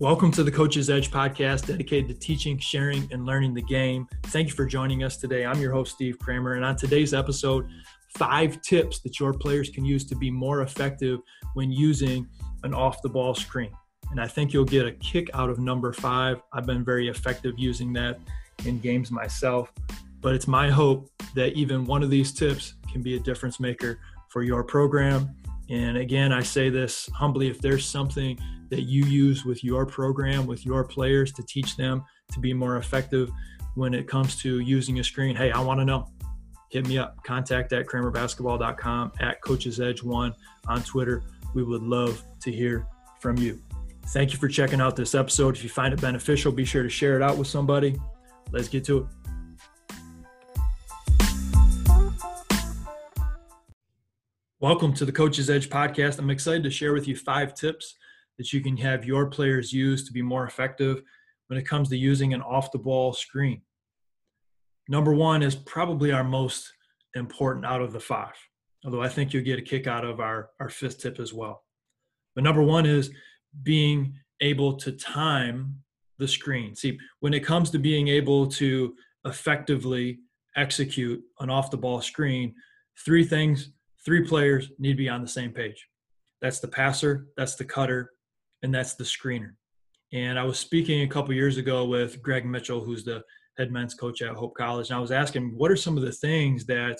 Welcome to the Coach's Edge podcast, dedicated to teaching, sharing, and learning the game. Thank you for joining us today. I'm your host, Steve Kramer, and on today's episode, five tips that your players can use to be more effective when using an off the ball screen. And I think you'll get a kick out of number five. I've been very effective using that in games myself, but it's my hope that even one of these tips can be a difference maker for your program. And again, I say this humbly if there's something that you use with your program, with your players to teach them to be more effective when it comes to using a screen, hey, I want to know. Hit me up. Contact at kramerbasketball.com, at Coach's Edge One on Twitter. We would love to hear from you. Thank you for checking out this episode. If you find it beneficial, be sure to share it out with somebody. Let's get to it. Welcome to the Coach's Edge podcast. I'm excited to share with you five tips that you can have your players use to be more effective when it comes to using an off the ball screen. Number one is probably our most important out of the five, although I think you'll get a kick out of our, our fifth tip as well. But number one is being able to time the screen. See, when it comes to being able to effectively execute an off the ball screen, three things, three players need to be on the same page. That's the passer, that's the cutter, and that's the screener. And I was speaking a couple years ago with Greg Mitchell, who's the head men's coach at Hope College, and I was asking, what are some of the things that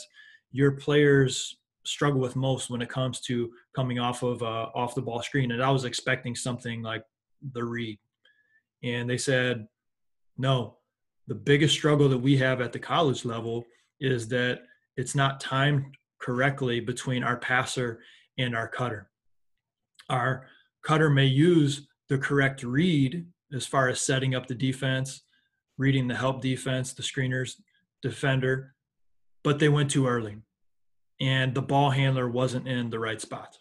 your players struggle with most when it comes to coming off of uh, off the ball screen? And I was expecting something like the read, and they said, no. The biggest struggle that we have at the college level is that it's not timed correctly between our passer and our cutter. Our Cutter may use the correct read as far as setting up the defense, reading the help defense, the screeners, defender, but they went too early and the ball handler wasn't in the right spot.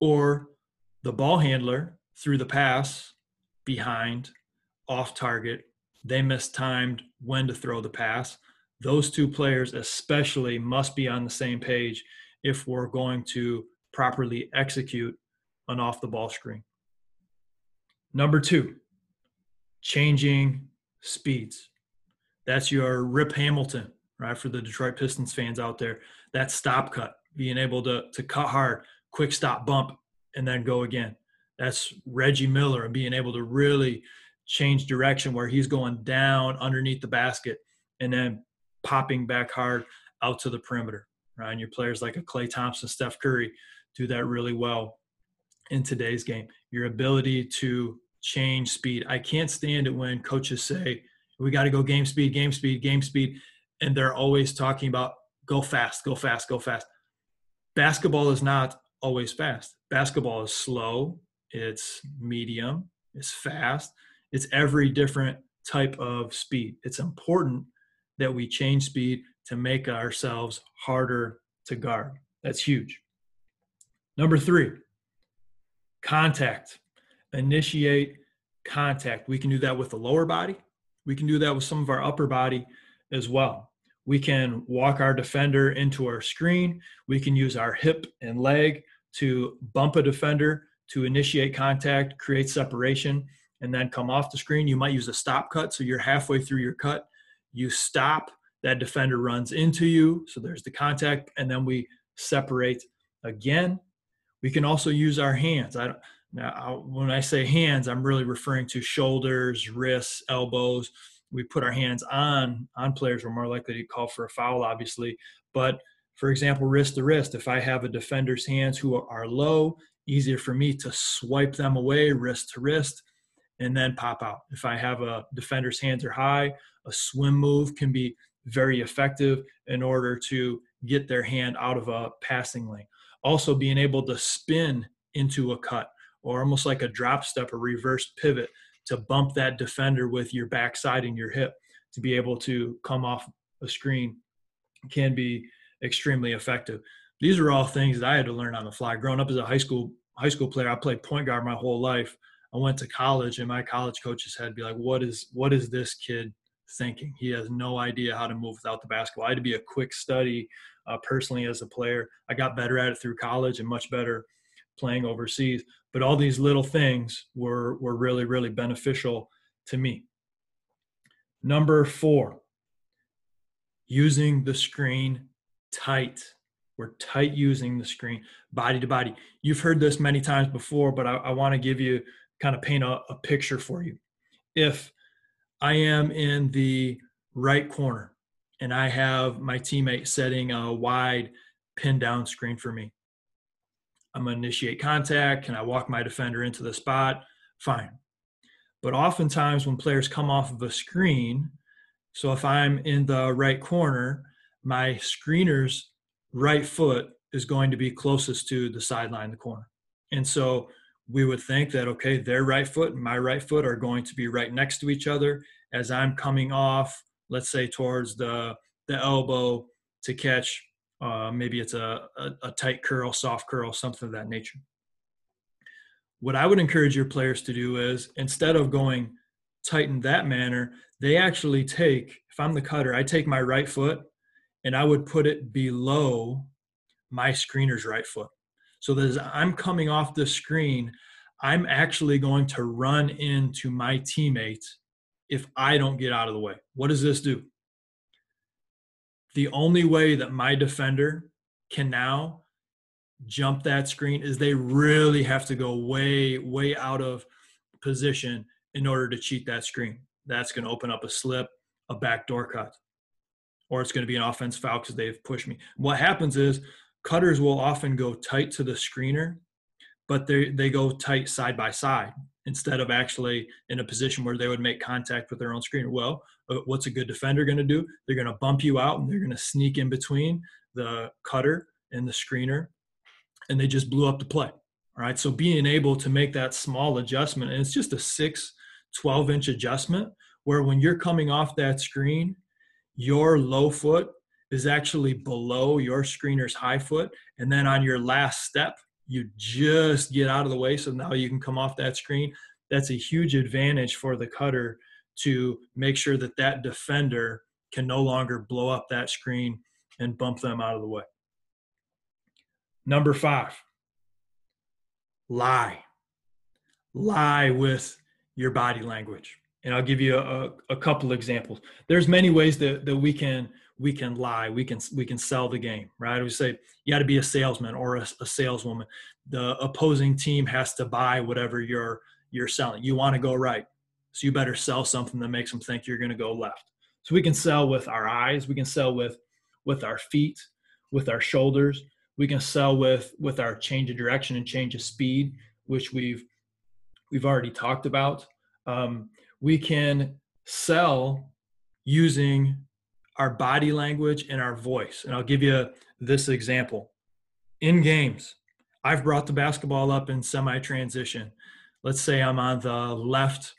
Or the ball handler threw the pass behind, off target. They mistimed when to throw the pass. Those two players, especially, must be on the same page if we're going to properly execute an off the ball screen. Number two, changing speeds. That's your Rip Hamilton, right? For the Detroit Pistons fans out there, that stop cut, being able to, to cut hard, quick stop bump, and then go again. That's Reggie Miller and being able to really change direction where he's going down underneath the basket and then popping back hard out to the perimeter, right? And your players like a Klay Thompson, Steph Curry do that really well in today's game. Your ability to change speed. I can't stand it when coaches say, we got to go game speed, game speed, game speed. And they're always talking about go fast, go fast, go fast. Basketball is not always fast. Basketball is slow, it's medium, it's fast, it's every different type of speed. It's important that we change speed to make ourselves harder to guard. That's huge. Number three, contact, initiate contact. We can do that with the lower body. We can do that with some of our upper body as well. We can walk our defender into our screen. We can use our hip and leg to bump a defender to initiate contact, create separation, and then come off the screen. You might use a stop cut. So you're halfway through your cut. You stop, that defender runs into you. So there's the contact, and then we separate again. We can also use our hands. I, now, when I say hands, I'm really referring to shoulders, wrists, elbows. We put our hands on on players. We're more likely to call for a foul, obviously. But for example, wrist to wrist, if I have a defender's hands who are low, easier for me to swipe them away, wrist to wrist, and then pop out. If I have a defender's hands are high, a swim move can be very effective in order to get their hand out of a passing lane also being able to spin into a cut or almost like a drop step or reverse pivot to bump that defender with your backside and your hip to be able to come off a screen can be extremely effective. These are all things that I had to learn on the fly. Growing up as a high school high school player, I played point guard my whole life. I went to college and my college coaches had to be like, what is what is this kid thinking? He has no idea how to move without the basketball. I had to be a quick study uh, personally as a player. I got better at it through college and much better playing overseas. But all these little things were were really really beneficial to me. Number four, using the screen tight. We're tight using the screen, body to body. You've heard this many times before, but I, I want to give you kind of paint a, a picture for you. If I am in the right corner and I have my teammate setting a wide pin down screen for me, I'm going to initiate contact. Can I walk my defender into the spot? Fine. But oftentimes, when players come off of a screen, so if I'm in the right corner, my screener's right foot is going to be closest to the sideline, the corner. And so we would think that, okay, their right foot and my right foot are going to be right next to each other as I'm coming off, let's say towards the, the elbow to catch, uh, maybe it's a, a, a tight curl, soft curl, something of that nature. What I would encourage your players to do is instead of going tight in that manner, they actually take, if I'm the cutter, I take my right foot and I would put it below my screener's right foot. So that as I'm coming off the screen, I'm actually going to run into my teammate if I don't get out of the way. What does this do? The only way that my defender can now jump that screen is they really have to go way, way out of position in order to cheat that screen. That's going to open up a slip, a backdoor cut or it's going to be an offense foul because they've pushed me. What happens is cutters will often go tight to the screener, but they they go tight side by side instead of actually in a position where they would make contact with their own screener. Well, uh, what's a good defender going to do? They're going to bump you out and they're going to sneak in between the cutter and the screener, and they just blew up the play. All right. So being able to make that small adjustment, and it's just a six, 12 inch adjustment, where when you're coming off that screen, your low foot is actually below your screener's high foot. And then on your last step, you just get out of the way. So now you can come off that screen. That's a huge advantage for the cutter to make sure that that defender can no longer blow up that screen and bump them out of the way. Number five, lie. Lie with your body language and I'll give you a, a couple examples. There's many ways that, that we can we can lie, we can we can sell the game, right? We say you got to be a salesman or a, a saleswoman. The opposing team has to buy whatever you're you're selling. You want to go right, so you better sell something that makes them think you're going to go left. So we can sell with our eyes, we can sell with with our feet, with our shoulders. We can sell with with our change of direction and change of speed, which we've we've already talked about. Um, we can sell using our body language and our voice. And I'll give you this example. In games, I've brought the basketball up in semi transition. Let's say I'm on the left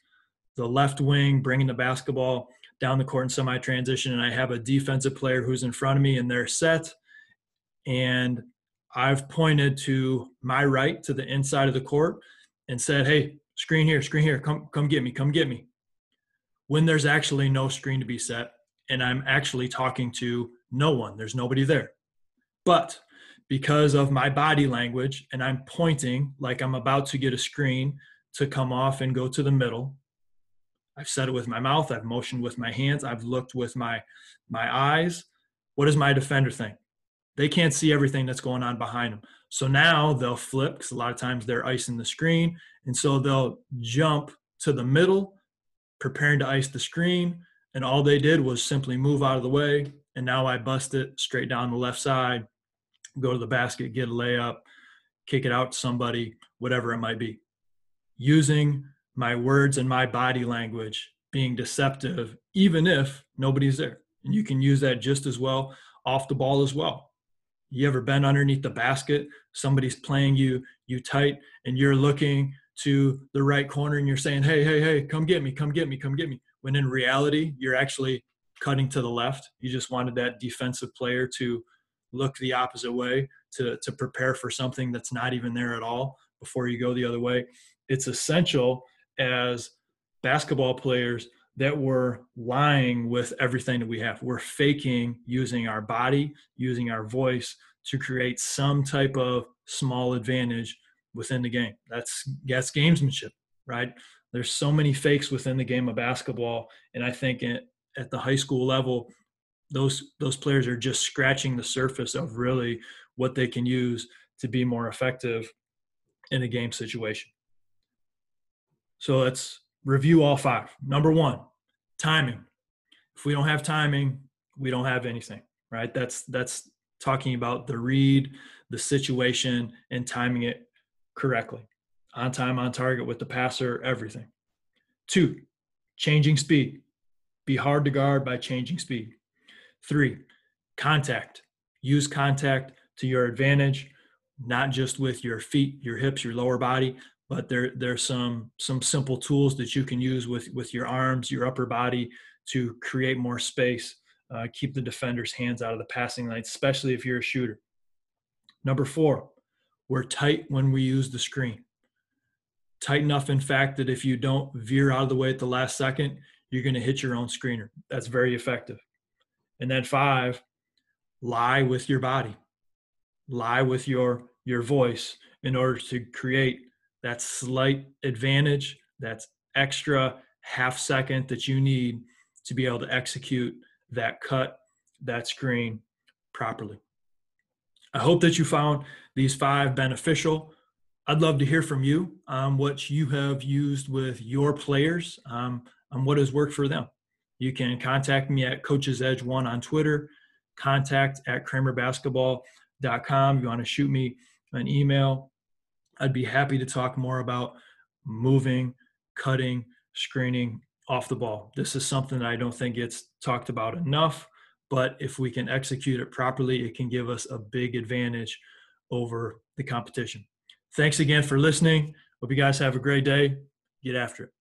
the left wing bringing the basketball down the court in semi transition and I have a defensive player who's in front of me and they're set and I've pointed to my right to the inside of the court and said, "Hey, screen here, screen here, come come get me, come get me." when there's actually no screen to be set and I'm actually talking to no one, there's nobody there. But because of my body language and I'm pointing like I'm about to get a screen to come off and go to the middle, I've said it with my mouth, I've motioned with my hands, I've looked with my my eyes. What does my defender think? They can't see everything that's going on behind them. So now they'll flip because a lot of times they're icing the screen. And so they'll jump to the middle preparing to ice the screen, and all they did was simply move out of the way. And now I bust it straight down the left side, go to the basket, get a layup, kick it out to somebody, whatever it might be. Using my words and my body language, being deceptive, even if nobody's there. And you can use that just as well off the ball as well. You ever been underneath the basket? Somebody's playing you you tight, and you're looking to the right corner and you're saying, hey, hey, hey, come get me, come get me, come get me. When in reality, you're actually cutting to the left. You just wanted that defensive player to look the opposite way to, to prepare for something that's not even there at all before you go the other way. It's essential as basketball players that we're lying with everything that we have. We're faking using our body, using our voice to create some type of small advantage within the game. That's that's gamesmanship, right? There's so many fakes within the game of basketball, and I think at, at the high school level, those those players are just scratching the surface of really what they can use to be more effective in a game situation. So let's review all five. Number one, timing. If we don't have timing, we don't have anything, right? That's that's talking about the read, the situation, and timing it correctly. On time, on target with the passer, everything. Two, changing speed. Be hard to guard by changing speed. Three, contact. Use contact to your advantage, not just with your feet, your hips, your lower body, but there there's some some simple tools that you can use with with your arms, your upper body to create more space, uh, keep the defender's hands out of the passing lane, especially if you're a shooter. Number four, we're tight when we use the screen. Tight enough, in fact, that if you don't veer out of the way at the last second, you're going to hit your own screener. That's very effective. And then five, lie with your body, lie with your your voice in order to create that slight advantage, that's extra half second that you need to be able to execute that cut, that screen properly. I hope that you found these five beneficial. I'd love to hear from you on what you have used with your players, um, on what has worked for them. You can contact me at Coaches Edge One on Twitter, contact at KramerBasketball.com. You want to shoot me an email, I'd be happy to talk more about moving, cutting, screening off the ball. This is something that I don't think gets talked about enough, but if we can execute it properly, it can give us a big advantage over the competition. Thanks again for listening. Hope you guys have a great day. Get after it.